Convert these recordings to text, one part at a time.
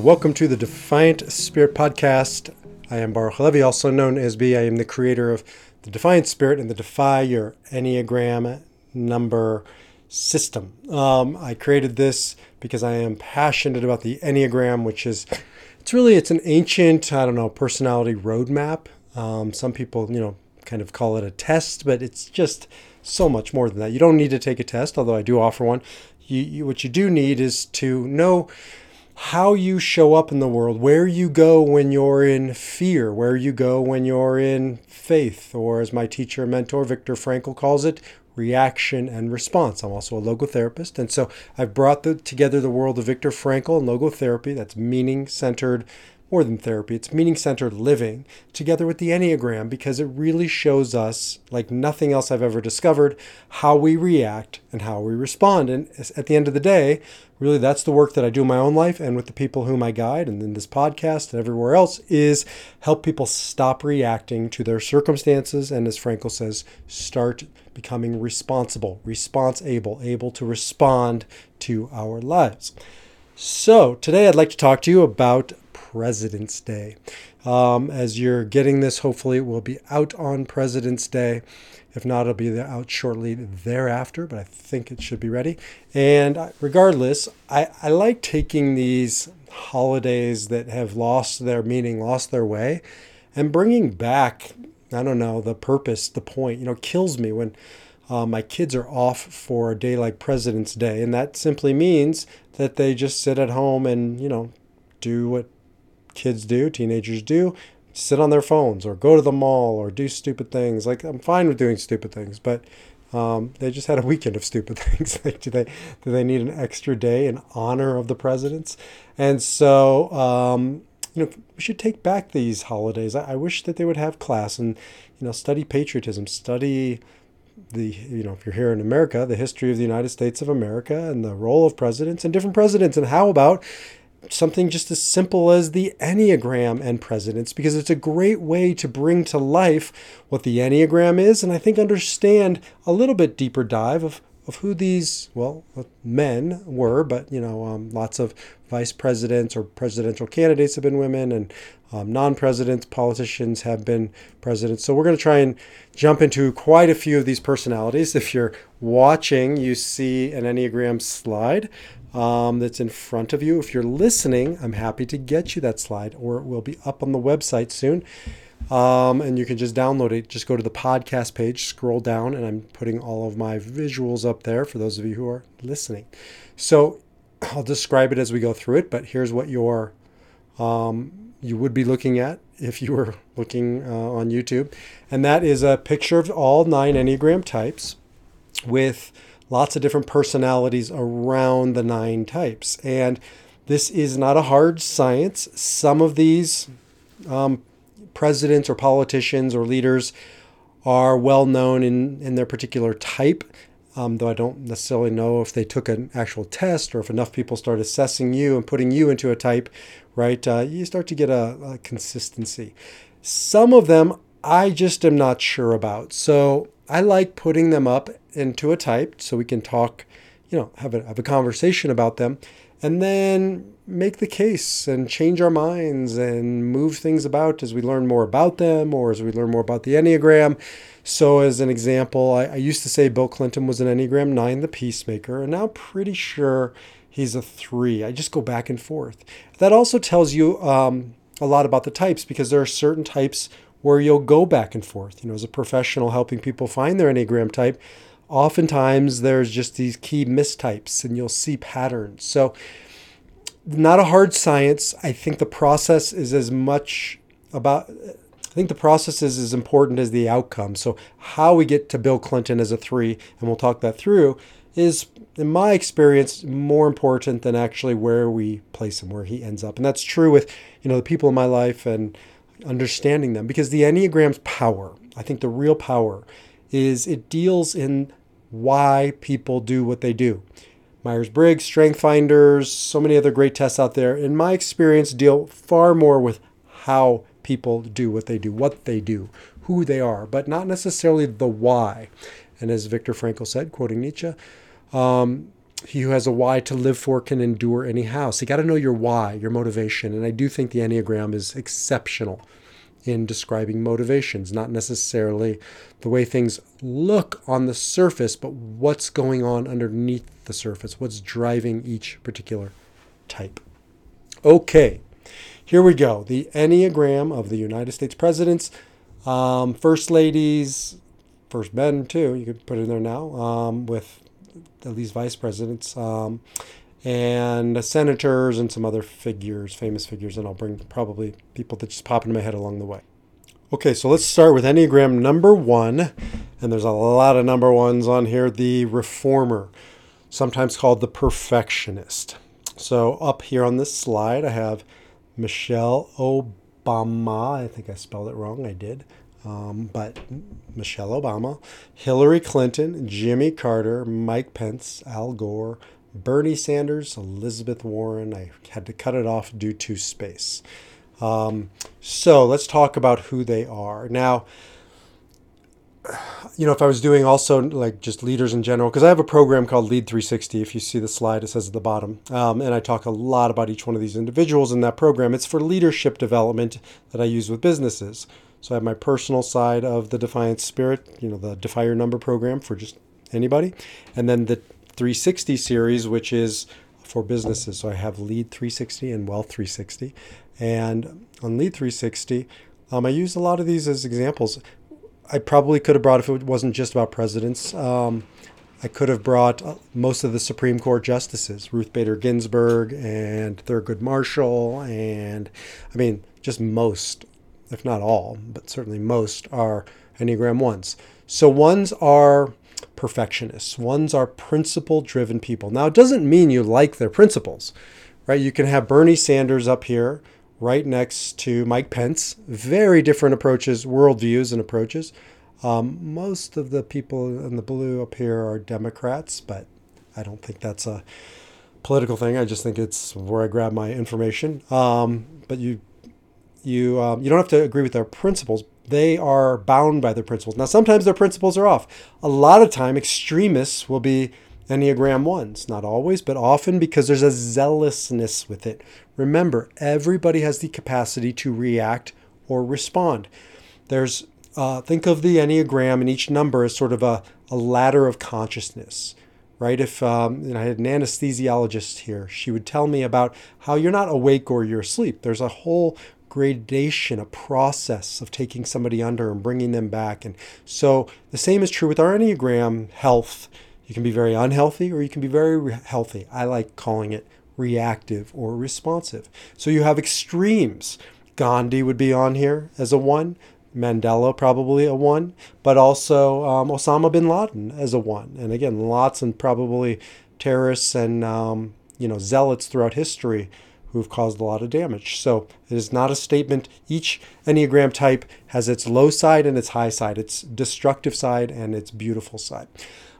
Welcome to the Defiant Spirit podcast. I am Baruch Halevi, also known as B. I am the creator of the Defiant Spirit and the Defy Your Enneagram number system. Um, I created this because I am passionate about the Enneagram, which is it's really it's an ancient I don't know personality roadmap. Um, some people you know kind of call it a test, but it's just so much more than that. You don't need to take a test, although I do offer one. You, you, what you do need is to know how you show up in the world, where you go when you're in fear, where you go when you're in faith, or as my teacher and mentor Viktor Frankl calls it, reaction and response. I'm also a logotherapist, and so I've brought the, together the world of Viktor Frankl and logotherapy. That's meaning centered more than therapy, it's meaning centered living together with the Enneagram because it really shows us, like nothing else I've ever discovered, how we react and how we respond. And at the end of the day, really that's the work that I do in my own life and with the people whom I guide and in this podcast and everywhere else is help people stop reacting to their circumstances and as Frankl says, start becoming responsible, response able, able to respond to our lives. So, today I'd like to talk to you about President's Day. Um, as you're getting this, hopefully it will be out on President's Day. If not, it'll be out shortly thereafter, but I think it should be ready. And regardless, I, I like taking these holidays that have lost their meaning, lost their way, and bringing back, I don't know, the purpose, the point. You know, kills me when uh, my kids are off for a day like President's Day. And that simply means that they just sit at home and, you know, do what kids do, teenagers do, sit on their phones or go to the mall or do stupid things. Like I'm fine with doing stupid things, but um, they just had a weekend of stupid things. like, do they do they need an extra day in honor of the presidents? And so um, you know we should take back these holidays. I, I wish that they would have class and you know study patriotism, study the you know if you're here in America, the history of the United States of America and the role of presidents and different presidents, and how about something just as simple as the Enneagram and presidents because it's a great way to bring to life what the Enneagram is and I think understand a little bit deeper dive of, of who these, well, men were, but, you know, um, lots of vice presidents or presidential candidates have been women and um, non presidents, politicians have been presidents. So we're going to try and jump into quite a few of these personalities. If you're watching, you see an Enneagram slide um, that's in front of you. If you're listening, I'm happy to get you that slide, or it will be up on the website soon. Um, and you can just download it. Just go to the podcast page, scroll down, and I'm putting all of my visuals up there for those of you who are listening. So I'll describe it as we go through it, but here's what your um, you would be looking at if you were looking uh, on YouTube, and that is a picture of all nine Enneagram types with lots of different personalities around the nine types. And this is not a hard science. Some of these um, presidents or politicians or leaders are well known in, in their particular type, um, though I don't necessarily know if they took an actual test or if enough people start assessing you and putting you into a type, right? Uh, you start to get a, a consistency. Some of them I just am not sure about. So I like putting them up into a type so we can talk, you know, have a, have a conversation about them and then make the case and change our minds and move things about as we learn more about them or as we learn more about the Enneagram. So, as an example, I, I used to say Bill Clinton was an Enneagram 9, the peacemaker, and now pretty sure he's a 3. I just go back and forth. That also tells you um, a lot about the types because there are certain types where you'll go back and forth. You know, as a professional helping people find their Enneagram type, oftentimes there's just these key mistypes and you'll see patterns. So, not a hard science. I think the process is as much about I think the process is as important as the outcome. So, how we get to Bill Clinton as a three, and we'll talk that through, is, in my experience, more important than actually where we place him, where he ends up. And that's true with, you know, the people in my life and understanding them because the Enneagram's power, I think the real power, is it deals in why people do what they do. Myers Briggs, Strength Finders, so many other great tests out there, in my experience, deal far more with how people do what they do, what they do, who they are, but not necessarily the why. And as Viktor Frankl said, quoting Nietzsche, um, he who has a why to live for can endure any house. So you got to know your why, your motivation. And I do think the Enneagram is exceptional in describing motivations, not necessarily the way things look on the surface, but what's going on underneath the surface, what's driving each particular type. Okay, here we go. The Enneagram of the United States presidents, um, first ladies, first men too. You could put it in there now um, with at least vice presidents, um, and senators and some other figures, famous figures, and I'll bring probably people that just pop into my head along the way. Okay, so let's start with Enneagram number one, and there's a lot of number ones on here. The reformer, sometimes called the perfectionist. So up here on this slide, I have Michelle Obama. I think I spelled it wrong. I did. Um, but Michelle Obama, Hillary Clinton, Jimmy Carter, Mike Pence, Al Gore, Bernie Sanders, Elizabeth Warren. I had to cut it off due to space. Um, so let's talk about who they are. Now, you know, if I was doing also like just leaders in general, because I have a program called Lead 360. If you see the slide, it says at the bottom. Um, and I talk a lot about each one of these individuals in that program. It's for leadership development that I use with businesses. So I have my personal side of the Defiant Spirit, you know, the Defier Number program for just anybody. And then the 360 series, which is for businesses. So I have Lead 360 and Wealth 360. And on Lead 360, um, I use a lot of these as examples. I probably could have brought, if it wasn't just about presidents, um, I could have brought uh, most of the Supreme Court justices, Ruth Bader Ginsburg and Thurgood Marshall, and I mean, just most if not all, but certainly most, are Enneagram ones. So ones are perfectionists, ones are principle driven people. Now, it doesn't mean you like their principles, right? You can have Bernie Sanders up here right next to Mike Pence, very different approaches, worldviews, and approaches. Um, most of the people in the blue up here are Democrats, but I don't think that's a political thing. I just think it's where I grab my information. Um, but you you um, you don't have to agree with their principles. They are bound by their principles. Now, sometimes their principles are off. A lot of time, extremists will be Enneagram ones. Not always, but often because there's a zealousness with it. Remember, everybody has the capacity to react or respond. There's uh, think of the Enneagram and each number as sort of a, a ladder of consciousness right? If um, know, I had an anesthesiologist here, she would tell me about how you're not awake or you're asleep. There's a whole gradation, a process of taking somebody under and bringing them back. And so the same is true with our Enneagram health. You can be very unhealthy or you can be very healthy. I like calling it reactive or responsive. So you have extremes. Gandhi would be on here as a one, Mandela probably a one, but also um, Osama bin Laden as a one. And again, lots and probably terrorists and um, you know zealots throughout history who've caused a lot of damage. So it is not a statement. Each Enneagram type has its low side and its high side, its destructive side and its beautiful side.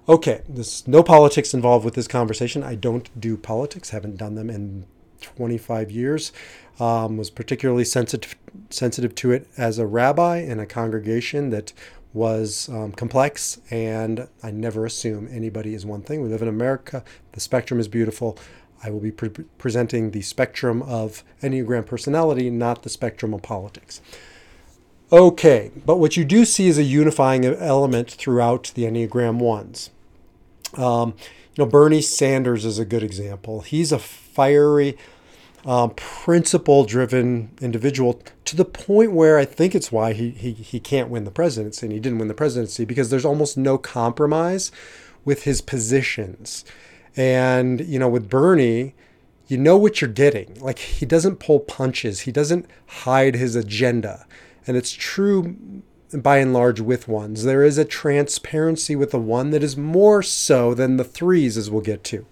Okay, there's no politics involved with this conversation. I don't do politics, haven't done them in 25 years. Um, was particularly sensitive sensitive to it as a rabbi in a congregation that was um, complex, and I never assume anybody is one thing. We live in America. The spectrum is beautiful. I will be pre- presenting the spectrum of Enneagram personality, not the spectrum of politics. Okay, but what you do see is a unifying element throughout the Enneagram ones. Um, you know, Bernie Sanders is a good example. He's a fiery, um, principle-driven individual to the point where I think it's why he, he he can't win the presidency, and he didn't win the presidency because there's almost no compromise with his positions. And, you know, with Bernie, you know what you're getting. Like he doesn't pull punches, he doesn't hide his agenda. and it's true by and large with ones. There is a transparency with the one that is more so than the threes, as we'll get to.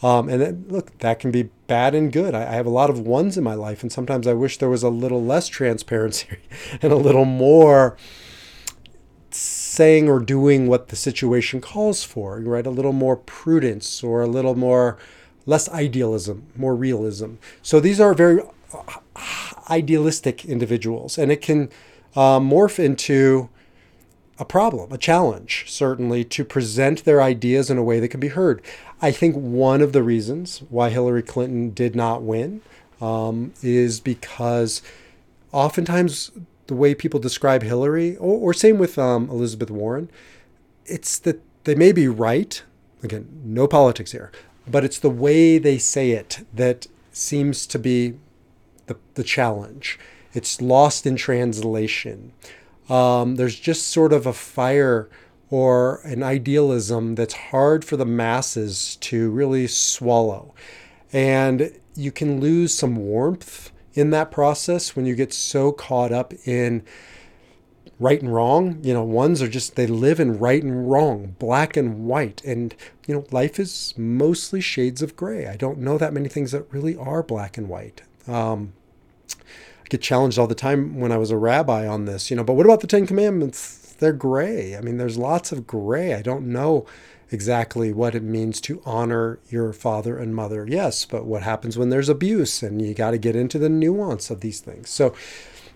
Um, and then, look, that can be bad and good. I, I, have a lot of ones in my life, and sometimes I wish there was a little less transparency and a little more saying or doing what the situation calls for, right? A little more prudence or a little more less idealism, more realism. So these are very idealistic individuals, and it can uh, morph into a problem, a challenge, certainly, to present their ideas in a way that can be heard. I think one of the reasons why Hillary Clinton did not win um, is because oftentimes the way people describe Hillary, or, or same with um, Elizabeth Warren, it's that they may be right. Again, no politics here, but it's the way they say it that seems to be the, the challenge. It's lost in translation um, there's just sort of a fire or an idealism that's hard for the masses to really swallow. And you can lose some warmth in that process when you get so caught up in right and wrong. You know, ones are just, they live in right and wrong, black and white. And, you know, life is mostly shades of gray. I don't know that many things that really are black and white. Um, get challenged all the time when I was a rabbi on this, you know, but what about the Ten Commandments? They're gray. I mean, there's lots of gray. I don't know exactly what it means to honor your father and mother. Yes, but what happens when there's abuse? And you got to get into the nuance of these things. So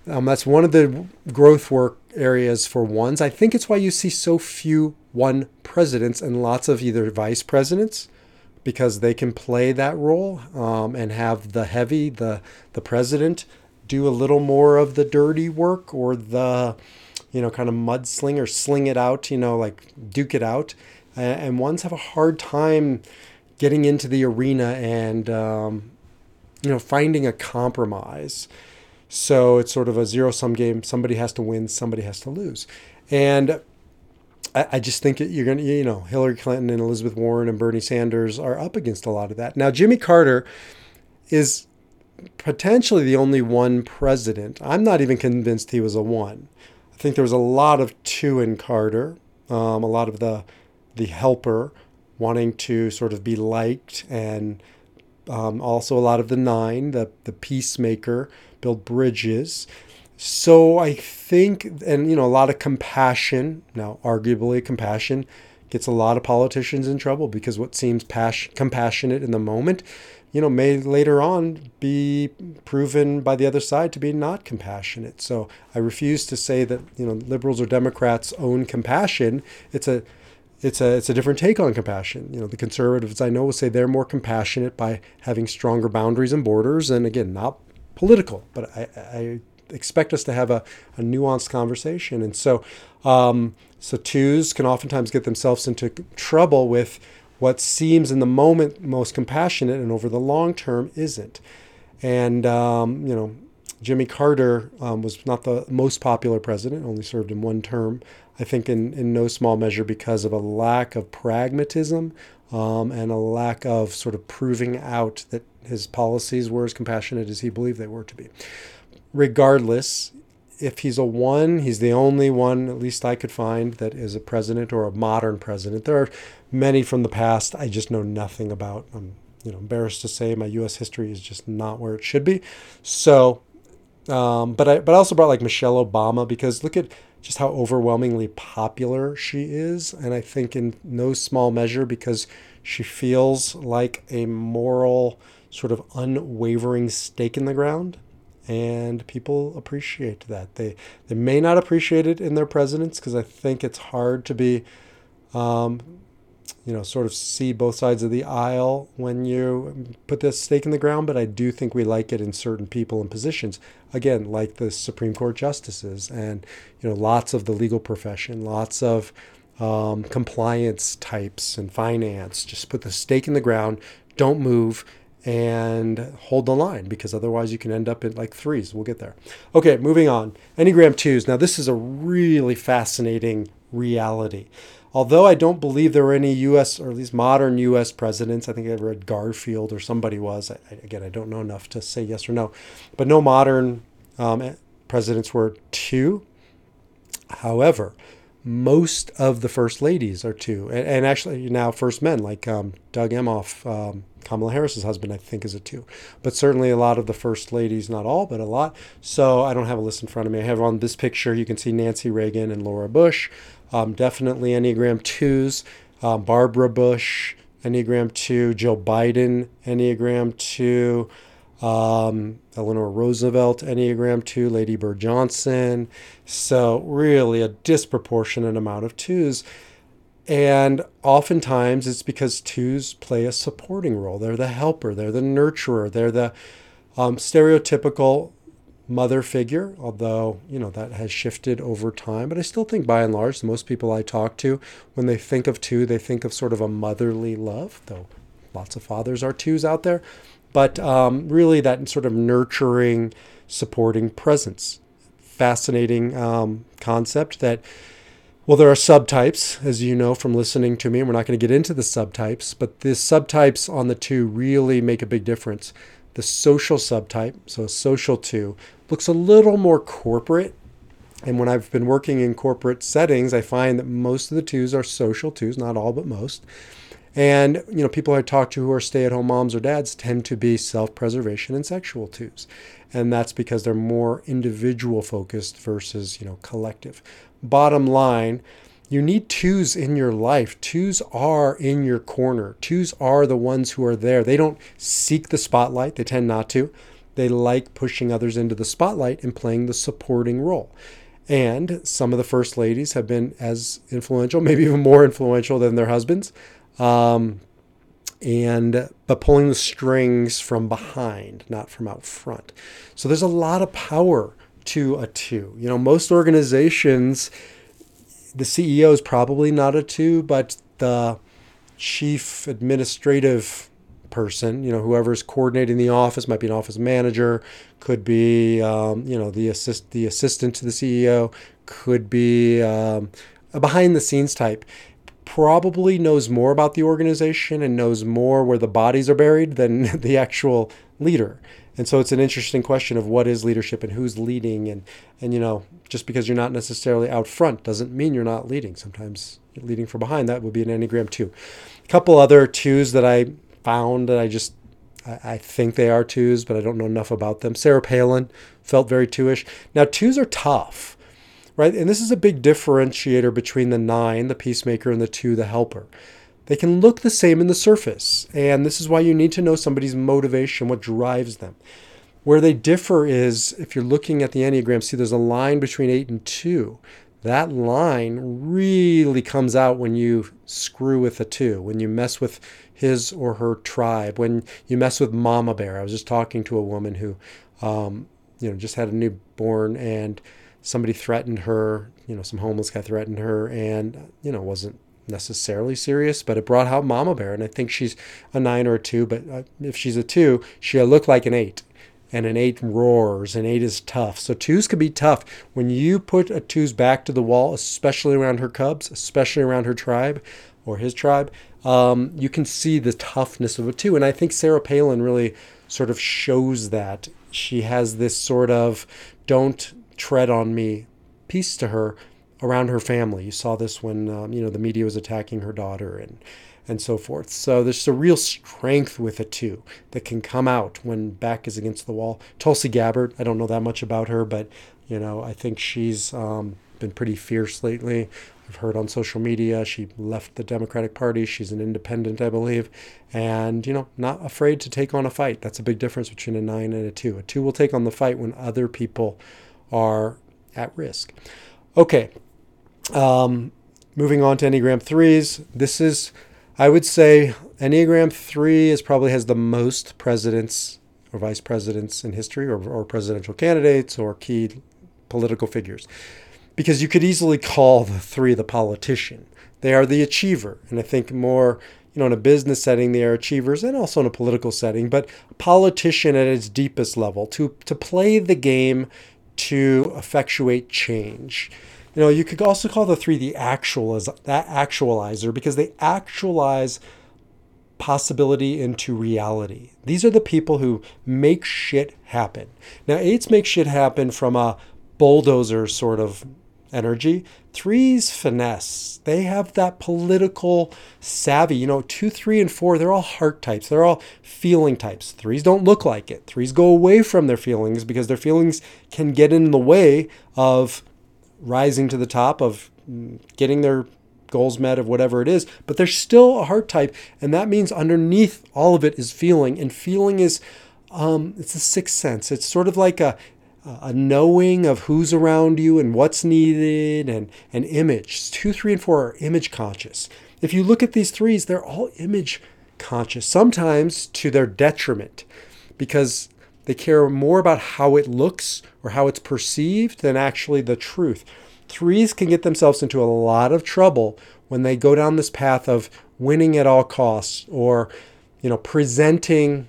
um, that's one of the growth work areas for ones. I think it's why you see so few one presidents and lots of either vice presidents because they can play that role um, and have the heavy, the the president do a little more of the dirty work or the, you know, kind of mudsling or sling it out, you know, like duke it out. And ones have a hard time getting into the arena and, um, you know, finding a compromise. So it's sort of a zero sum game. Somebody has to win, somebody has to lose. And I, just think you're going to, you know, Hillary Clinton and Elizabeth Warren and Bernie Sanders are up against a lot of that. Now, Jimmy Carter is potentially the only one president. I'm not even convinced he was a one. I think there was a lot of two in Carter, um, a lot of the the helper wanting to sort of be liked, and um, also a lot of the nine, the the peacemaker, build bridges. So I think, and you know, a lot of compassion. Now, arguably, compassion gets a lot of politicians in trouble because what seems pas- compassionate in the moment you know, may later on be proven by the other side to be not compassionate. So I refuse to say that you know liberals or Democrats own compassion. It's a it's a it's a different take on compassion. You know, the conservatives I know will say they're more compassionate by having stronger boundaries and borders, and again, not political, but I, I expect us to have a, a nuanced conversation. And so, um, so twos can oftentimes get themselves into trouble with what seems in the moment most compassionate and over the long term isn't. And, um, you know, Jimmy Carter um, was not the most popular president, only served in one term. I think in, in no small measure because of a lack of pragmatism um, and a lack of sort of proving out that his policies were as compassionate as he believed they were to be. Regardless, if he's a one, he's the only one, at least I could find, that is a president or a modern president. There are many from the past I just know nothing about. I'm you know embarrassed to say my U.S. history is just not where it should be. So, um, but I but I also brought like Michelle Obama because look at just how overwhelmingly popular she is, and I think in no small measure because she feels like a moral sort of unwavering stake in the ground and people appreciate that. They they may not appreciate it in their presidents because I think it's hard to be, um, you know, sort of see both sides of the aisle when you put this stake in the ground. But I do think we like it in certain people and positions. Again, like the Supreme Court justices and you know lots of the legal profession, lots of um, compliance types and finance. Just put the stake in the ground. Don't move and hold the line because otherwise you can end up at like threes. We'll get there. Okay, moving on. Enneagram twos. Now, this is a really fascinating reality. Although I don't believe there were any U.S. or at least modern U.S. presidents, I think I read Garfield or somebody was. I, again, I don't know enough to say yes or no, but no modern um, presidents were two. However, most of the first ladies are two, and, and actually now first men like um, Doug Emhoff, um, Kamala Harris's husband, I think is a two, but certainly a lot of the first ladies, not all, but a lot. So I don't have a list in front of me. I have on this picture you can see Nancy Reagan and Laura Bush, um, definitely Enneagram twos, um, Barbara Bush, Enneagram two, Joe Biden, Enneagram two um, Eleanor Roosevelt, Enneagram 2, Lady Bird Johnson. So, really, a disproportionate amount of twos. And oftentimes it's because twos play a supporting role. They're the helper, they're the nurturer, they're the um, stereotypical mother figure, although, you know, that has shifted over time. But I still think by and large, most people I talk to, when they think of two, they think of sort of a motherly love, though lots of fathers are twos out there but um, really that sort of nurturing, supporting presence. Fascinating um, concept that, well, there are subtypes, as you know from listening to me, and we're not going to get into the subtypes, but the subtypes on the two really make a big difference. The social subtype, so a social two, looks a little more corporate. And when I've been working in corporate settings, I find that most of the twos are social twos, not all, but most. And you know, people I talk to who are stay-at-home moms or dads tend to be self-preservation and sexual twos, and that's because they're more individual focused versus you know collective. Bottom line, you need twos in your life. Twos are in your corner. Twos are the ones who are there. They don't seek the spotlight. They tend not to. They like pushing others into the spotlight and playing the supporting role. And some of the first ladies have been as influential, maybe even more influential than their husbands um, and but pulling the strings from behind, not from out front. So there's a lot of power to a two. You know, most organizations, the CEO is probably not a two, but the chief administrative person, you know, whoever's coordinating the office might be an office manager, could be, um, you know, the assist the assistant to the CEO, could be um, a behind the scenes type probably knows more about the organization and knows more where the bodies are buried than the actual leader. And so it's an interesting question of what is leadership and who's leading and and you know just because you're not necessarily out front doesn't mean you're not leading. Sometimes leading from behind that would be an enneagram two. A couple other twos that I found that I just I, think they are twos, but I don't know enough about them. Sarah Palin felt very two-ish. Now twos are tough right? And this is a big differentiator between the nine, the peacemaker, and the two, the helper. They can look the same in the surface, and this is why you need to know somebody's motivation, what drives them. Where they differ is if you're looking at the Enneagram, see there's a line between eight and two. That line really comes out when you screw with a two, when you mess with his or her tribe, when you mess with mama bear. I was just talking to a woman who, um, you know, just had a newborn and somebody threatened her, you know, some homeless guy threatened her, and, you know, wasn't necessarily serious, but it brought out Mama Bear. And I think she's a nine or a two, but uh, if she's a two, she'll look like an eight. And an eight roars, and eight is tough. So twos can be tough. When you put a two's back to the wall, especially around her cubs, especially around her tribe or his tribe, um, you can see the toughness of a two. And I think Sarah Palin really sort of shows that. She has this sort of don't tread on me piece to her around her family. You saw this when um, you know the media was attacking her daughter and and so forth. So there's a real strength with it too that can come out when back is against the wall. Tulsi Gabbard, I don't know that much about her, but you know I think she's um, been pretty fierce lately. I've heard on social media she left the Democratic Party. She's an independent, I believe, and you know not afraid to take on a fight. That's a big difference between a nine and a two. A two will take on the fight when other people are at risk. Okay, um, moving on to Enneagram 3s. This is, I would say, Enneagram 3 is probably has the most presidents or vice presidents in history or, or presidential candidates or key political figures. Because you could easily call the three the politician. They are the achiever. And I think more, you know, in a business setting, they are achievers and also in a political setting, but politician at its deepest level to, to play the game to effectuate change. You know, you could also call the three the that actualizer because they actualize possibility into reality. These are the people who make shit happen. Now, eights make shit happen from a bulldozer sort of energy. Threes finesse. They have that political savvy. You know, two, three, and four, they're all heart types. They're all feeling types. Threes don't look like it. Threes go away from their feelings because their feelings can get in the way of rising to the top, of getting their goals met, of whatever it is. But they're still a heart type. And that means underneath all of it is feeling. And feeling is um, it's a sixth sense. It's sort of like a a knowing of who's around you and what's needed and an image. Two, three, and four are image conscious. If you look at these threes, they're all image conscious, sometimes to their detriment, because they care more about how it looks or how it's perceived than actually the truth. Threes can get themselves into a lot of trouble when they go down this path of winning at all costs or you know presenting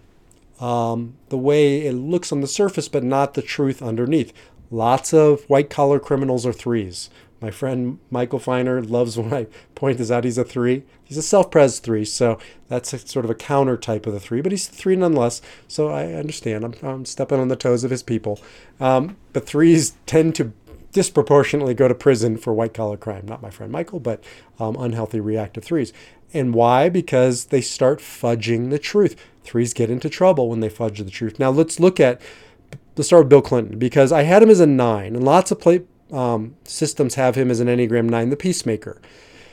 um, the way it looks on the surface, but not the truth underneath. Lots of white collar criminals are threes. My friend Michael Feiner loves when I point this out. He's a three. He's a self pres three, so that's sort of a counter type of the three, but he's three nonetheless. So I understand. I'm, I'm stepping on the toes of his people. Um, but threes tend to disproportionately go to prison for white collar crime. Not my friend Michael, but um, unhealthy reactive threes. And why? Because they start fudging the truth. Threes get into trouble when they fudge the truth. Now let's look at let's start with Bill Clinton because I had him as a nine, and lots of play, um, systems have him as an Enneagram nine, the peacemaker.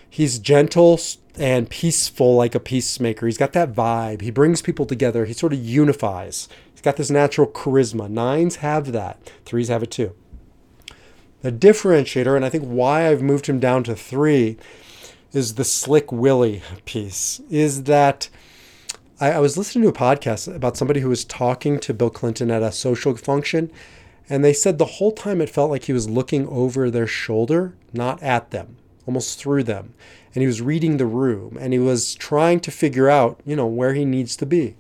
He's gentle and peaceful like a peacemaker. He's got that vibe. He brings people together. He sort of unifies. He's got this natural charisma. Nines have that. Threes have it too. The differentiator, and I think why I've moved him down to three, is the slick Willie piece. Is that I, I was listening to a podcast about somebody who was talking to Bill Clinton at a social function, and they said the whole time it felt like he was looking over their shoulder, not at them, almost through them. And he was reading the room and he was trying to figure out, you know, where he needs to be.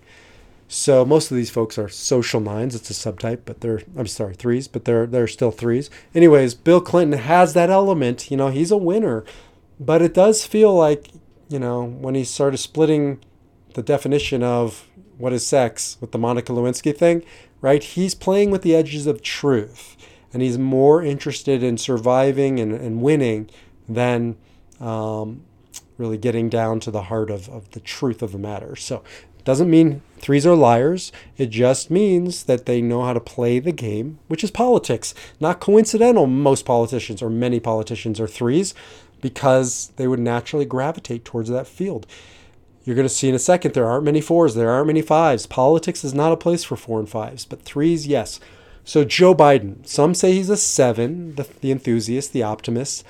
So most of these folks are social nines. It's a subtype, but they're I'm sorry, threes, but they're they're still threes. Anyways, Bill Clinton has that element. You know, he's a winner, but it does feel like you know when he started splitting the definition of what is sex with the Monica Lewinsky thing, right? He's playing with the edges of truth and he's more interested in surviving and, and winning than um, really getting down to the heart of, of the truth of the matter. So it doesn't mean threes are liars. It just means that they know how to play the game, which is politics. Not coincidental, most politicians or many politicians are threes because they would naturally gravitate towards that field. You're going to see in a second there aren't many fours, there aren't many fives. Politics is not a place for four and fives, but threes, yes. So Joe Biden, some say he's a seven, the, the enthusiast, the optimist.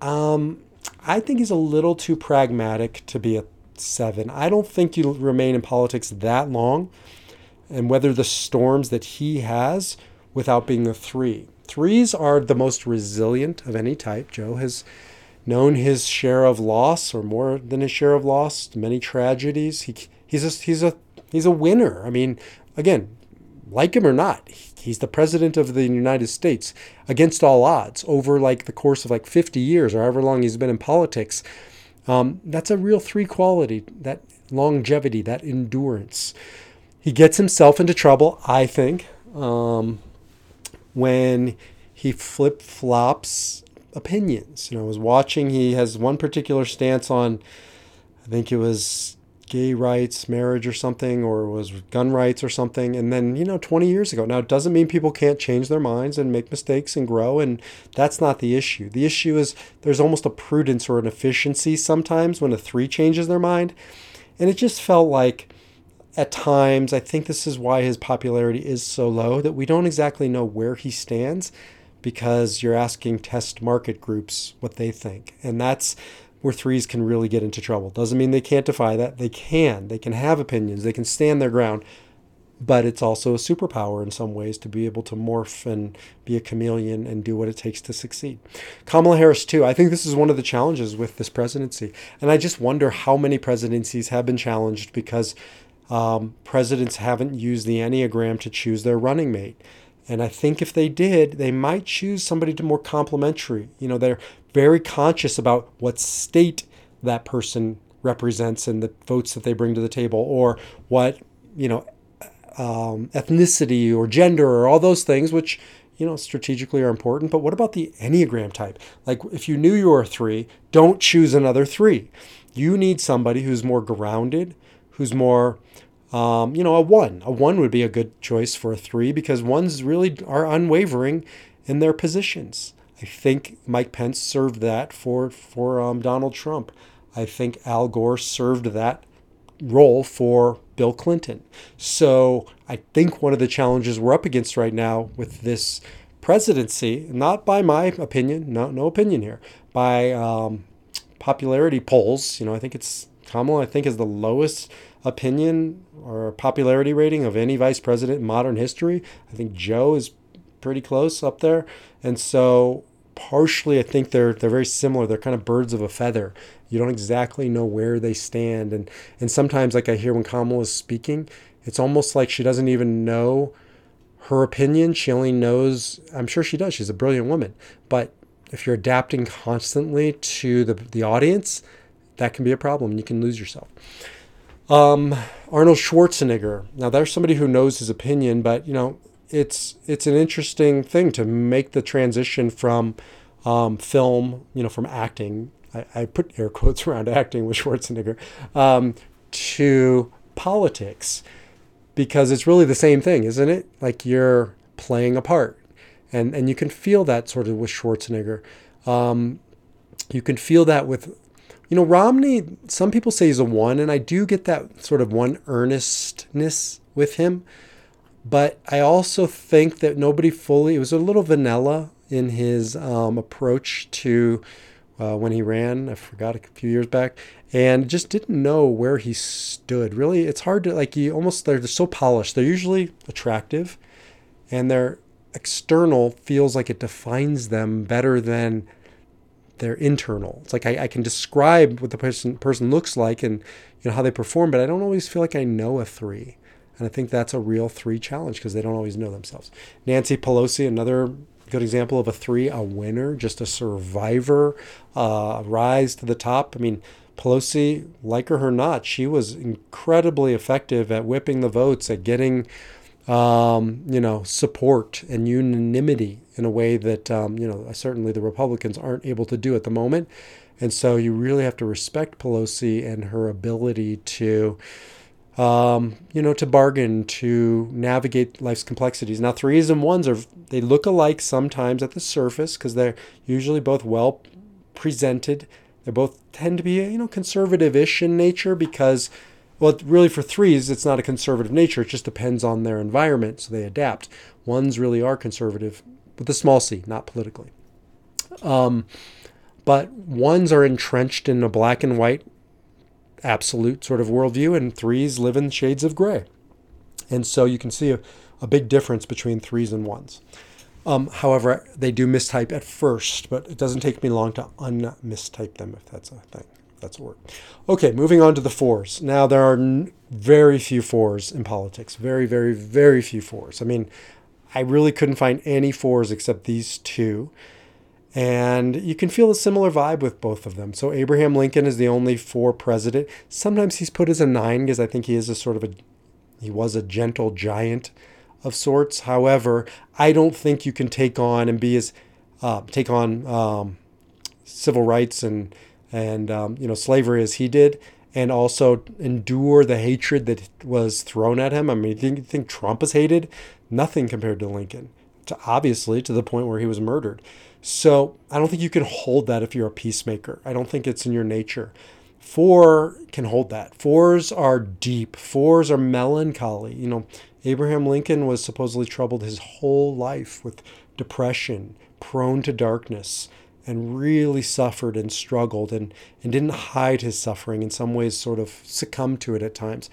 Um, I think he's a little too pragmatic to be a seven. I don't think you remain in politics that long and weather the storms that he has without being a three. Threes are the most resilient of any type. Joe has known his share of loss or more than his share of loss, many tragedies. He, he's a, he's a he's a winner. I mean, again, like him or not, he's the president of the United States against all odds over like the course of like 50 years or however long he's been in politics. Um, that's a real three quality, that longevity, that endurance. He gets himself into trouble, I think, um, when he flip flops opinions. You know, I was watching, he has one particular stance on, I think it was gay rights, marriage or something, or it was gun rights or something. And then, you know, 20 years ago. Now, it doesn't mean people can't change their minds and make mistakes and grow. And that's not the issue. The issue is there's almost a prudence or an efficiency sometimes when a three changes their mind. And it just felt like, at times, I think this is why his popularity is so low that we don't exactly know where he stands because you're asking test market groups what they think. And that's where threes can really get into trouble. Doesn't mean they can't defy that. They can. They can have opinions. They can stand their ground. But it's also a superpower in some ways to be able to morph and be a chameleon and do what it takes to succeed. Kamala Harris, too. I think this is one of the challenges with this presidency. And I just wonder how many presidencies have been challenged because um, presidents haven't used the Enneagram to choose their running mate. And I think if they did, they might choose somebody to more complementary. You know, they're very conscious about what state that person represents and the votes that they bring to the table, or what, you know, um, ethnicity or gender or all those things, which you know, strategically are important. But what about the Enneagram type? Like, if you knew you were a three, don't choose another three. You need somebody who's more grounded, who's more, um, you know, a one. A one would be a good choice for a three because ones really are unwavering in their positions. I think Mike Pence served that for for um, Donald Trump. I think Al Gore served that role for Bill Clinton. So I think one of the challenges we're up against right now with this presidency, not by my opinion, no no opinion here, by um, popularity polls. You know, I think it's Kamala. I think is the lowest opinion or popularity rating of any vice president in modern history. I think Joe is pretty close up there, and so partially I think they're they're very similar. They're kind of birds of a feather. You don't exactly know where they stand, and and sometimes like I hear when Kamala is speaking, it's almost like she doesn't even know her opinion. She only knows. I'm sure she does. She's a brilliant woman, but if you're adapting constantly to the the audience, that can be a problem. You can lose yourself. Um, Arnold Schwarzenegger. Now, there's somebody who knows his opinion, but you know, it's it's an interesting thing to make the transition from um, film, you know, from acting. I, I, put air quotes around acting with Schwarzenegger um, to politics because it's really the same thing, isn't it? Like you're playing a part, and and you can feel that sort of with Schwarzenegger. Um, you can feel that with you know, Romney, some people say he's a one, and I do get that sort of one earnestness with him. But I also think that nobody fully, it was a little vanilla in his um, approach to uh, when he ran. I forgot a few years back, and just didn't know where he stood. Really, it's hard to like. You almost they're, so polished. They're usually attractive, and their external feels like it defines them better than their internal. It's like I, I can describe what the person person looks like and you know how they perform, but I don't always feel like I know a three. And I think that's a real three challenge because they don't always know themselves. Nancy Pelosi, another good example of a three, a winner, just a survivor, uh, rise to the top. I mean, Pelosi, like her or not, she was incredibly effective at whipping the votes, at getting, um, you know, support and unanimity in a way that, um, you know, certainly the Republicans aren't able to do at the moment. And so you really have to respect Pelosi and her ability to um, you know, to bargain, to navigate life's complexities. Now, threes and ones are they look alike sometimes at the surface because they're usually both well presented. They both tend to be you know conservative-ish in nature because, well, really for threes it's not a conservative nature. It just depends on their environment, so they adapt. Ones really are conservative with a small c, not politically. Um, but ones are entrenched in a black and white absolute sort of worldview, and threes live in shades of gray. And so you can see a, a big difference between threes and ones. Um, however, they do mistype at first, but it doesn't take me long to unmistype them if that's a thing. That's a word. Okay, moving on to the fours. Now, there are n- very few fours in politics. Very, very, very few fours. I mean, I really couldn't find any fours except these two. And you can feel a similar vibe with both of them. So Abraham Lincoln is the only four president. Sometimes he's put as a nine because I think he is a sort of a he was a gentle giant of sorts. However, I don't think you can take on and be as uh, take on um, civil rights and and um, you know slavery as he did, and also endure the hatred that was thrown at him. I mean, you think, Trump is hated? Nothing compared to Lincoln. To obviously to the point where he was murdered. So I don't think you can hold that if you're a peacemaker. I don't think it's in your nature. Four can hold that. Fours are deep. Fours are melancholy. You know, Abraham Lincoln was supposedly troubled his whole life with depression, prone to darkness, and really suffered and struggled and, and didn't hide his suffering, in some ways, sort of succumbed to it at times.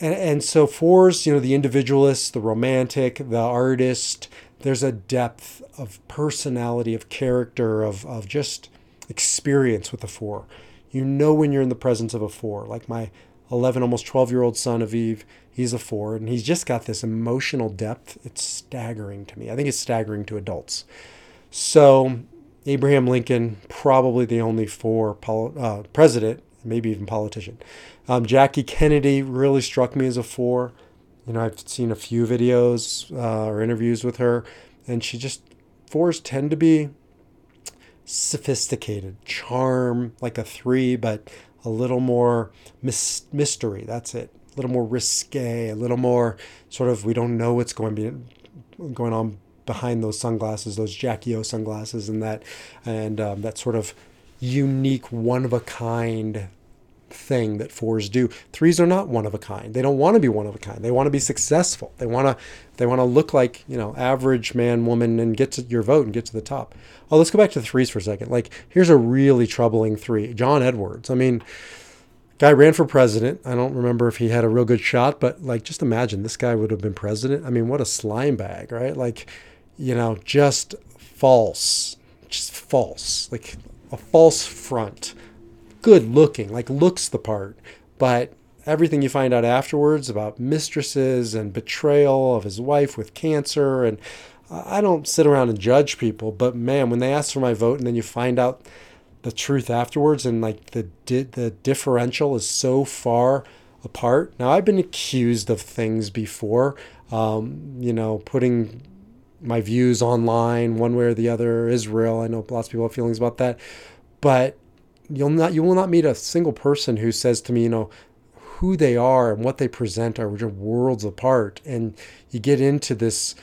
And, and so, fours, you know, the individualist, the romantic, the artist, there's a depth of personality, of character, of, of just experience with a four. You know when you're in the presence of a four. Like my 11, almost 12 year old son, Aviv, he's a four, and he's just got this emotional depth. It's staggering to me. I think it's staggering to adults. So, Abraham Lincoln, probably the only four uh, president, maybe even politician. Um, Jackie Kennedy really struck me as a four. You know, I've seen a few videos uh, or interviews with her, and she just fours tend to be sophisticated, charm like a three, but a little more mis- mystery. That's it. A little more risque, a little more sort of we don't know what's going be going on behind those sunglasses, those Jackie O sunglasses, and that and um, that sort of unique, one of a kind thing that fours do. Threes are not one of a kind. They don't want to be one of a kind. They want to be successful. They want to they want to look like, you know, average man, woman and get to your vote and get to the top. Oh, let's go back to the threes for a second. Like here's a really troubling three. John Edwards. I mean, guy ran for president. I don't remember if he had a real good shot, but like just imagine this guy would have been president. I mean, what a slime bag, right? Like, you know, just false. Just false. Like a false front good looking, like looks the part, but everything you find out afterwards about mistresses and betrayal of his wife with cancer and I don't sit around and judge people, but man, when they ask for my vote and then you find out the truth afterwards and like the the differential is so far apart. Now I've been accused of things before, um, you know, putting my views online one way or the other. Israel, I know lots of people have feelings about that, but you'll not you will not meet a single person who says to me, you know, who they are and what they present are just worlds apart. And you get into this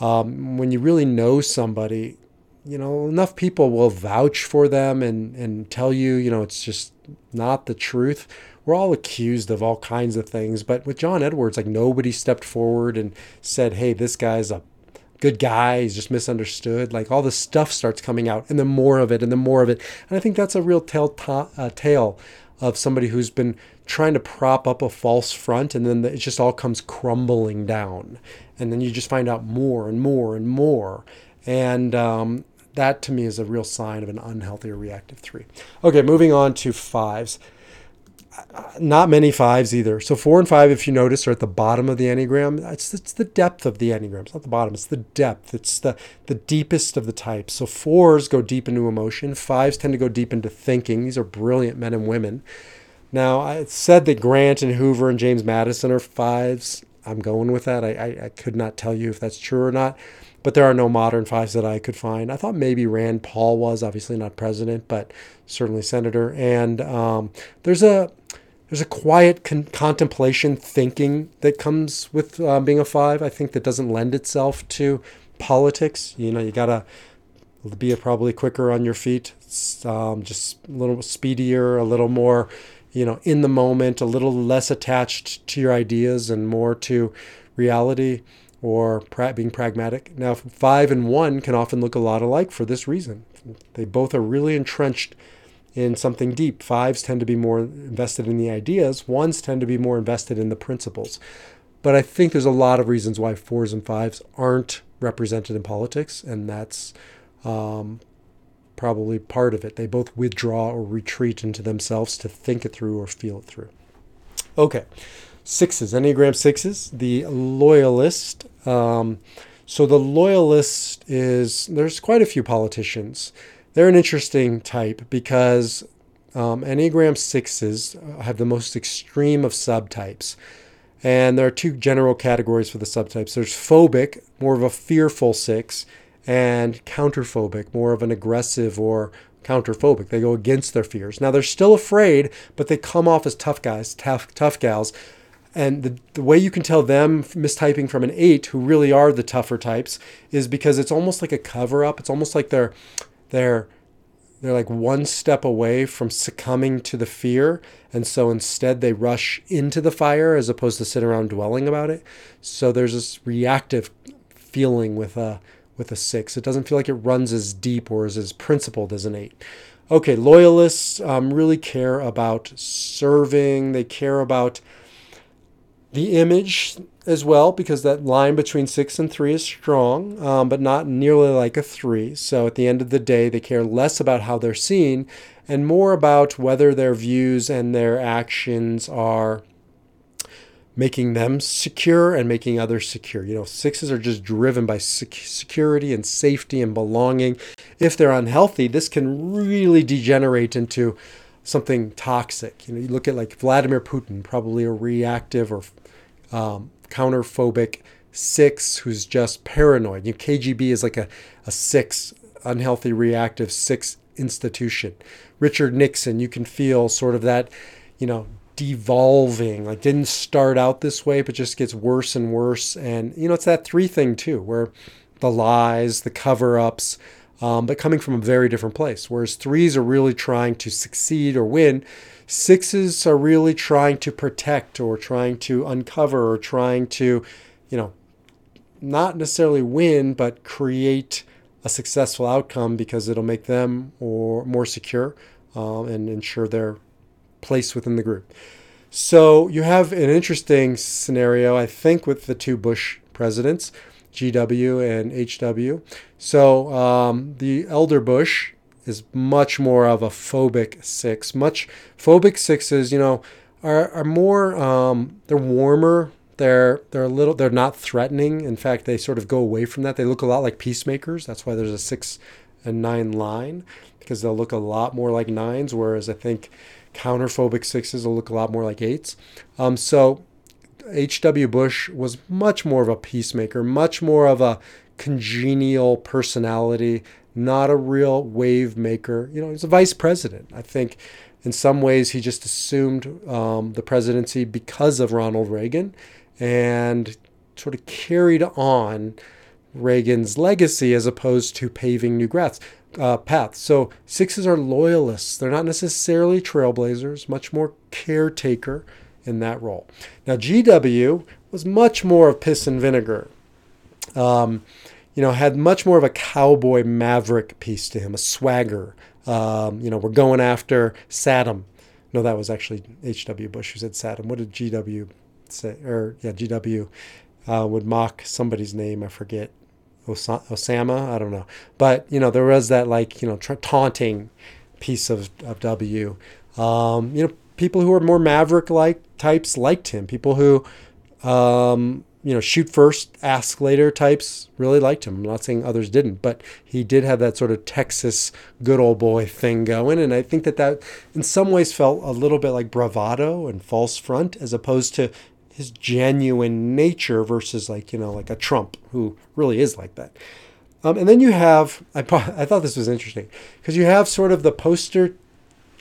um, when you really know somebody. You know, enough people will vouch for them and and tell you, you know, it's just not the truth. We're all accused of all kinds of things, but with John Edwards, like nobody stepped forward and said, "Hey, this guy's a good guy, he's just misunderstood. Like all this stuff starts coming out, and the more of it, and the more of it. And I think that's a real tale, ta- uh, tale of somebody who's been trying to prop up a false front, and then it just all comes crumbling down. And then you just find out more and more and more. And um, that to me is a real sign of an unhealthy or reactive three. Okay, moving on to fives not many fives either. So four and five, if you notice, are at the bottom of the enneagram. It's it's the depth of the enneagram. It's not the bottom. It's the depth. It's the the deepest of the types. So fours go deep into emotion. Fives tend to go deep into thinking. These are brilliant men and women. Now I said that Grant and Hoover and James Madison are fives. I'm going with that. I, I, I could not tell you if that's true or not but there are no modern fives that I could find. I thought maybe Rand Paul was, obviously not president, but certainly senator. And um, there's a there's a quiet con- contemplation thinking that comes with uh, being a five. I think that doesn't lend itself to politics. You know, you gotta be probably quicker on your feet, um, just a little speedier, a little more, you know, in the moment, a little less attached to your ideas and more to reality or pra- being pragmatic. Now, five and one can often look a lot alike for this reason. They both are really entrenched in something deep. Fives tend to be more invested in the ideas, ones tend to be more invested in the principles. But I think there's a lot of reasons why fours and fives aren't represented in politics, and that's um, probably part of it. They both withdraw or retreat into themselves to think it through or feel it through. Okay, sixes, Enneagram sixes, the loyalist. Um, so the loyalist is, there's quite a few politicians they're an interesting type because um, Enneagram 6s have the most extreme of subtypes. And there are two general categories for the subtypes there's phobic, more of a fearful six, and counterphobic, more of an aggressive or counterphobic. They go against their fears. Now they're still afraid, but they come off as tough guys, tough, tough gals. And the, the way you can tell them mistyping from an eight, who really are the tougher types, is because it's almost like a cover up. It's almost like they're they're they're like one step away from succumbing to the fear. And so instead they rush into the fire as opposed to sit around dwelling about it. So there's this reactive feeling with a with a six. It doesn't feel like it runs as deep or is as principled as an eight. Okay loyalists um, really care about serving. They care about the image as well because that line between six and three is strong, um, but not nearly like a three. So at the end of the day, they care less about how they're seen and more about whether their views and their actions are making them secure and making others secure. You know, sixes are just driven by sec- security and safety and belonging. If they're unhealthy, this can really degenerate into something toxic. You know, you look at like Vladimir Putin, probably a reactive or um, counterphobic six who's just paranoid. You know, KGB is like a, a six, unhealthy, reactive six institution. Richard Nixon, you can feel sort of that, you know, devolving, like didn't start out this way, but just gets worse and worse. And, you know, it's that three thing too, where the lies, the cover ups, um, but coming from a very different place. Whereas threes are really trying to succeed or win, sixes are really trying to protect or trying to uncover or trying to, you know, not necessarily win, but create a successful outcome because it'll make them or more secure um, and ensure their place within the group. So you have an interesting scenario, I think, with the two Bush presidents, GW and HW. So um, the elder Bush is much more of a phobic six. Much phobic sixes, you know, are, are more um, they're warmer they're they're a little they're not threatening. In fact, they sort of go away from that. They look a lot like peacemakers. That's why there's a six and nine line because they'll look a lot more like nines. Whereas I think counterphobic sixes will look a lot more like eights. Um, so H.W. Bush was much more of a peacemaker, much more of a congenial personality, not a real wave maker. You know, he's a vice president. I think in some ways he just assumed um, the presidency because of Ronald Reagan and sort of carried on Reagan's legacy as opposed to paving new uh, paths. So sixes are loyalists. They're not necessarily trailblazers, much more caretaker in that role. Now, GW was much more of piss and vinegar. Um, you know, had much more of a cowboy maverick piece to him, a swagger. Um, you know, we're going after Saddam. No, that was actually H.W. Bush who said Saddam. What did G.W say, or yeah, GW uh, would mock somebody's name. I forget. Osama, I don't know. But, you know, there was that like, you know, taunting piece of, of W. Um, you know, people who are more maverick like types liked him. People who, um, you know, shoot first, ask later types really liked him. I'm not saying others didn't, but he did have that sort of Texas good old boy thing going. And I think that that in some ways felt a little bit like bravado and false front as opposed to his genuine nature versus like you know like a Trump who really is like that. Um, and then you have I I thought this was interesting because you have sort of the poster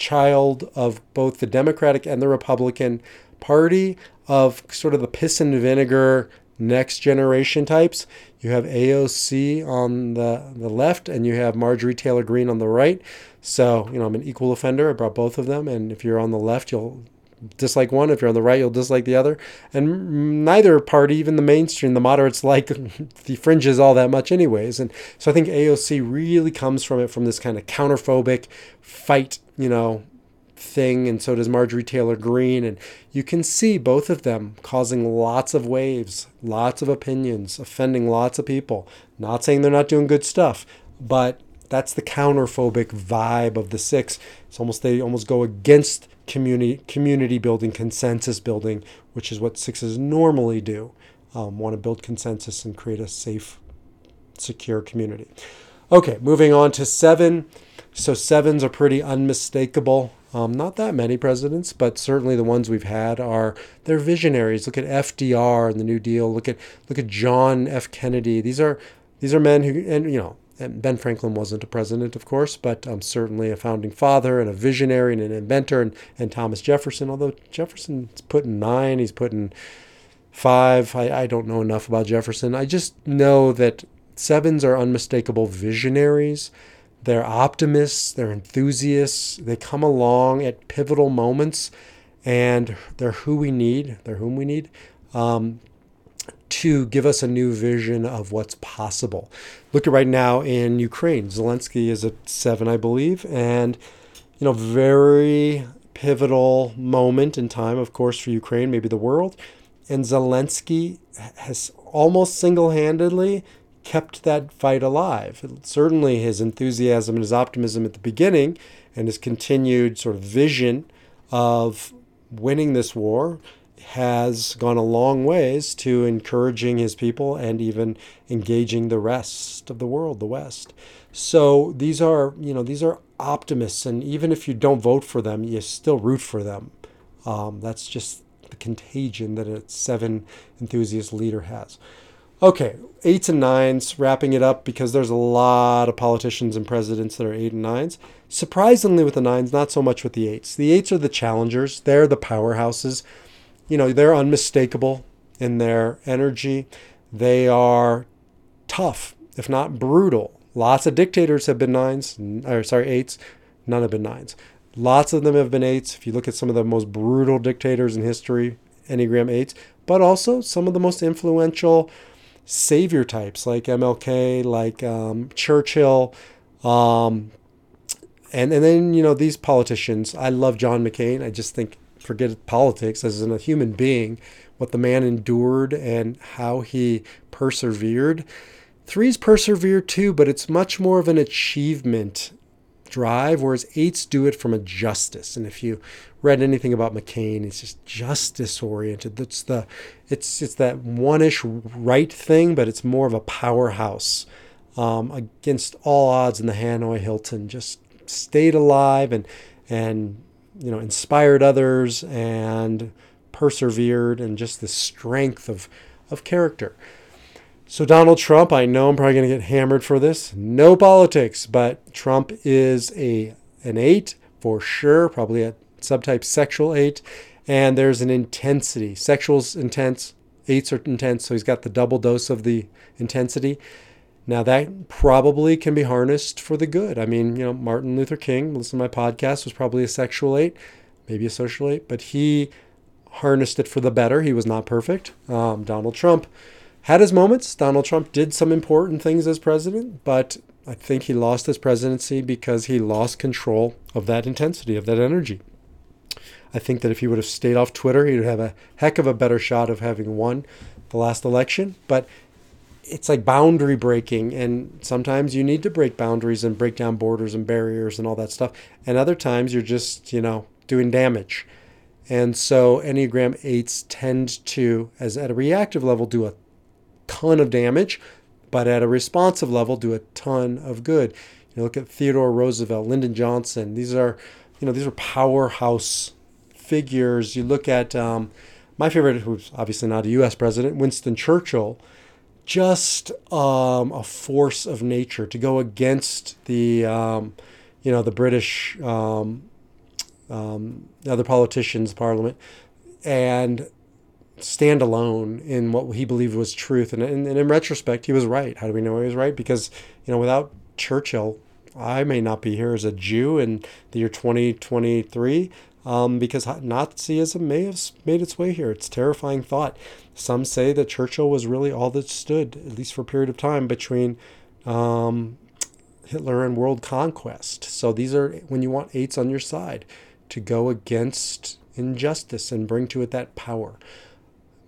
child of both the Democratic and the Republican Party of sort of the piss and vinegar next generation types. You have AOC on the, the left and you have Marjorie Taylor Greene on the right. So, you know, I'm an equal offender. I brought both of them. And if you're on the left, you'll dislike one. If you're on the right, you'll dislike the other. And neither party, even the mainstream, the moderates, like the fringes all that much, anyways. And so I think AOC really comes from it from this kind of counterphobic fight, you know, thing. And so does Marjorie Taylor Greene. And you can see both of them causing lots of waves, lots of opinions, offending lots of people. Not saying they're not doing good stuff, but that's the counterphobic vibe of the six. It's almost they almost go against community community building, consensus building, which is what sixes normally do. Um, want to build consensus and create a safe, secure community. Okay, moving on to seven. So sevens are pretty unmistakable. Um, not that many presidents, but certainly the ones we've had are they're visionaries. Look at FDR and the New Deal. Look at look at John F. Kennedy. These are these are men who and you know Ben Franklin wasn't a president, of course, but um, certainly a founding father and a visionary and an inventor, and, and Thomas Jefferson. Although Jefferson's putting nine, he's putting five. I, I don't know enough about Jefferson. I just know that sevens are unmistakable visionaries. They're optimists, they're enthusiasts, they come along at pivotal moments, and they're who we need, they're whom we need. Um, to give us a new vision of what's possible. Look at right now in Ukraine. Zelensky is at seven, I believe, and you know, very pivotal moment in time, of course, for Ukraine, maybe the world. And Zelensky has almost single handedly kept that fight alive. Certainly, his enthusiasm and his optimism at the beginning and his continued sort of vision of winning this war has gone a long ways to encouraging his people and even engaging the rest of the world, the West. So these are, you know, these are optimists, and even if you don't vote for them, you still root for them. Um, that's just the contagion that a seven enthusiast leader has. Okay, eights and nines, wrapping it up because there's a lot of politicians and presidents that are eight and nines. Surprisingly, with the nines, not so much with the eights. The eights are the challengers, they're the powerhouses. You know, they're unmistakable in their energy. They are tough, if not brutal. Lots of dictators have been nines, or sorry, eights. None have been nines. Lots of them have been eights. If you look at some of the most brutal dictators in history, Enneagram eights, but also some of the most influential savior types like MLK, like um, Churchill, um, and and then you know these politicians. I love John McCain. I just think forget politics as a human being, what the man endured and how he persevered. Threes persevere too, but it's much more of an achievement drive, whereas eights do it from a justice. And if you read anything about McCain, it's just justice oriented. That's the it's it's that one-ish right thing, but it's more of a powerhouse um, against all odds in the Hanoi Hilton. Just stayed alive and and you know inspired others and persevered and just the strength of of character. So Donald Trump, I know I'm probably going to get hammered for this. No politics, but Trump is a an 8 for sure, probably a subtype sexual 8 and there's an intensity. Sexual's intense, 8s are intense, so he's got the double dose of the intensity. Now that probably can be harnessed for the good. I mean, you know, Martin Luther King, listen to my podcast, was probably a sexual 8, maybe a social 8, but he harnessed it for the better. He was not perfect. Um, Donald Trump had his moments. Donald Trump did some important things as president, but I think he lost his presidency because he lost control of that intensity, of that energy. I think that if he would have stayed off Twitter, he'd have a heck of a better shot of having won the last election. But it's like boundary breaking, and sometimes you need to break boundaries and break down borders and barriers and all that stuff. And other times you're just, you know, doing damage. And so Enneagram 8s tend to, as at a reactive level, do a ton of damage, but at a responsive level, do a ton of good. You look at Theodore Roosevelt, Lyndon Johnson. These are, you know, these are powerhouse figures. You look at um, my favorite, who's obviously not a U.S. president, Winston Churchill. Just um, a force of nature to go against the, um, you know, the British, um, um, other politicians, Parliament, and stand alone in what he believed was truth. And, and, and, in retrospect, he was right. How do we know he was right? Because, you know, without Churchill, I may not be here as a Jew in the year 2023 um, because Nazism may have made its way here. It's terrifying thought. Some say that Churchill was really all that stood, at least for a period of time, between um, Hitler and world conquest. So these are when you want eights on your side to go against injustice and bring to it that power.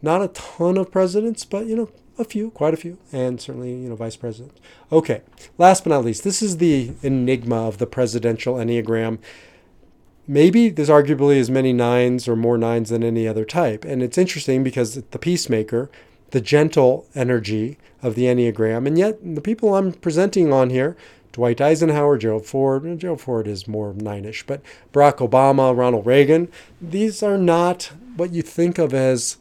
Not a ton of presidents, but you know, a few, quite a few, and certainly, you know, vice presidents. Okay, last but not least, this is the enigma of the presidential Enneagram. Maybe there's arguably as many nines or more nines than any other type. And it's interesting because the peacemaker, the gentle energy of the Enneagram, and yet the people I'm presenting on here, Dwight Eisenhower, Gerald Ford, Gerald Ford is more nine-ish, but Barack Obama, Ronald Reagan, these are not what you think of as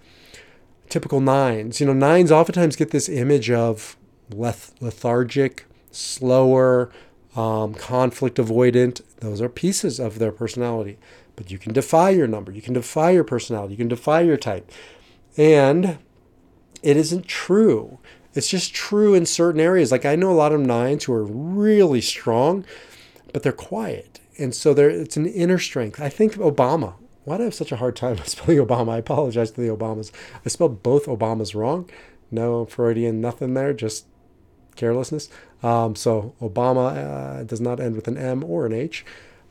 typical nines. You know, nines oftentimes get this image of leth- lethargic, slower, um, conflict avoidant. Those are pieces of their personality. But you can defy your number, you can defy your personality, you can defy your type. And it isn't true. It's just true in certain areas. Like I know a lot of nines who are really strong, but they're quiet. And so there it's an inner strength. I think Obama why do I have such a hard time spelling Obama? I apologize to the Obamas. I spelled both Obamas wrong. No Freudian nothing there, just carelessness. Um, so Obama uh, does not end with an M or an H.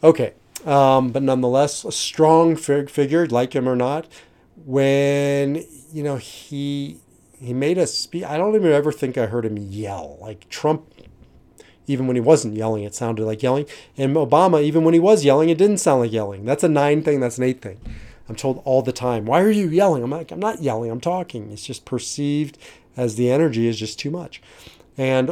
Okay, um, but nonetheless, a strong fig- figure, like him or not. When you know he he made a speech, I don't even ever think I heard him yell like Trump even when he wasn't yelling, it sounded like yelling. And Obama, even when he was yelling, it didn't sound like yelling. That's a nine thing, that's an eight thing. I'm told all the time, why are you yelling? I'm like, I'm not yelling, I'm talking. It's just perceived as the energy is just too much. And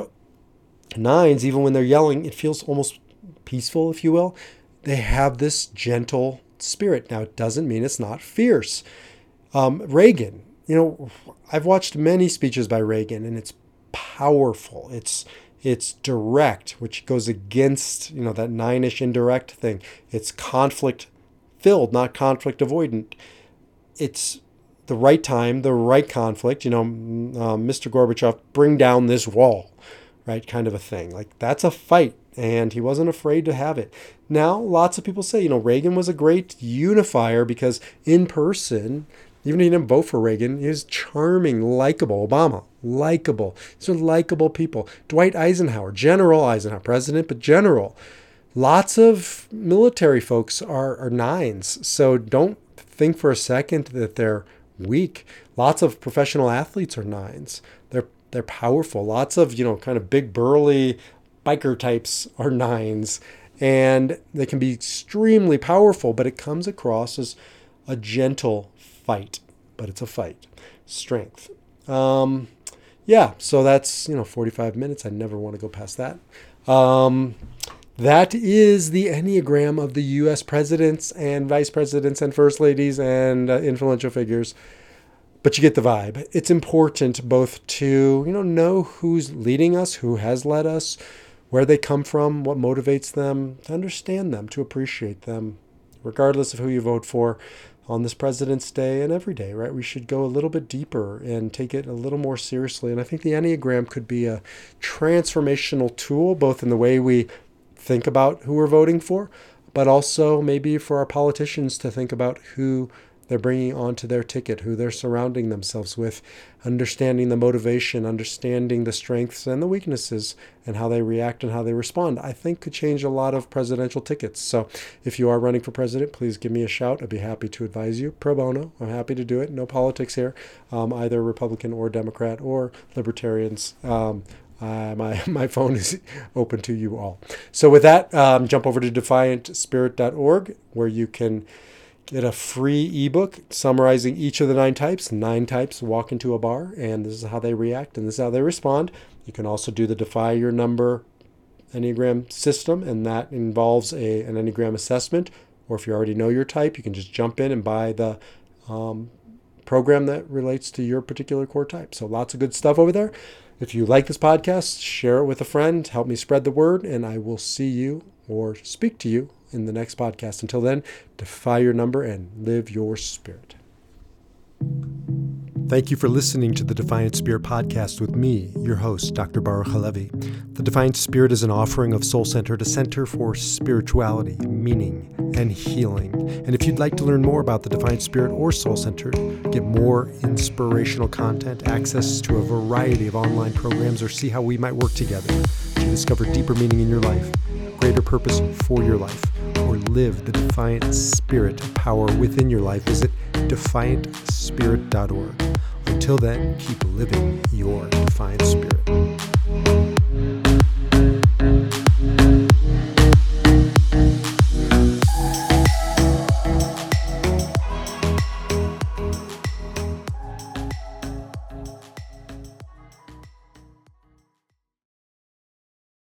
nines, even when they're yelling, it feels almost peaceful, if you will. They have this gentle spirit. Now, it doesn't mean it's not fierce. Um, Reagan, you know, I've watched many speeches by Reagan, and it's powerful. It's it's direct, which goes against you know that nine-ish indirect thing. It's conflict filled, not conflict avoidant. It's the right time, the right conflict. You know, uh, Mr. Gorbachev, bring down this wall, right? Kind of a thing. Like that's a fight, and he wasn't afraid to have it. Now, lots of people say, you know, Reagan was a great unifier because in person, even if he didn't vote for Reagan, he was charming, likable. Obama, likable. These are likable people. Dwight Eisenhower, General Eisenhower, president, but general. Lots of military folks are, are nines. So don't think for a second that they're weak. Lots of professional athletes are nines. They're powerful. Lots of, you know, kind of big burly biker types are nines. And they can be extremely powerful, but it comes across as a gentle fight, but it's a fight. Strength. Um, yeah, so that's, you know, 45 minutes. I never want to go past that. Um, that is the Enneagram of the US presidents and vice presidents and first ladies and uh, influential figures. But you get the vibe. It's important both to, you know, know who's leading us, who has led us, where they come from, what motivates them, to understand them, to appreciate them, regardless of who you vote for on this President's Day and every day, right? We should go a little bit deeper and take it a little more seriously. And I think the Enneagram could be a transformational tool, both in the way we think about who we're voting for, but also maybe for our politicians to think about who they're bringing onto their ticket, who they're surrounding themselves with, understanding the motivation, understanding the strengths and the weaknesses, and how they react and how they respond, I think could change a lot of presidential tickets. So if you are running for president, please give me a shout. I'd be happy to advise you pro bono. I'm happy to do it. No politics here, um, either Republican or Democrat or Libertarians. Um, uh, my, my phone is open to you all. So, with that, um, jump over to defiantspirit.org where you can get a free ebook summarizing each of the nine types. Nine types walk into a bar, and this is how they react and this is how they respond. You can also do the Defy Your Number Enneagram system, and that involves a, an Enneagram assessment. Or if you already know your type, you can just jump in and buy the um, program that relates to your particular core type. So lots of good stuff over there. If you like this podcast, share it with a friend, help me spread the word, and I will see you or speak to you in the next podcast. Until then, defy your number and live your spirit. Thank you for listening to the Defiant Spirit podcast with me, your host, Dr. Baruch Halevi. The Defiant Spirit is an offering of Soul Center, a center for spirituality, meaning, and healing. And if you'd like to learn more about the Defiant Spirit or Soul Center, get more inspirational content, access to a variety of online programs, or see how we might work together to discover deeper meaning in your life, greater purpose for your life, or live the defiant spirit power within your life, visit defiantspirit.org. Until then, keep living your defiant spirit.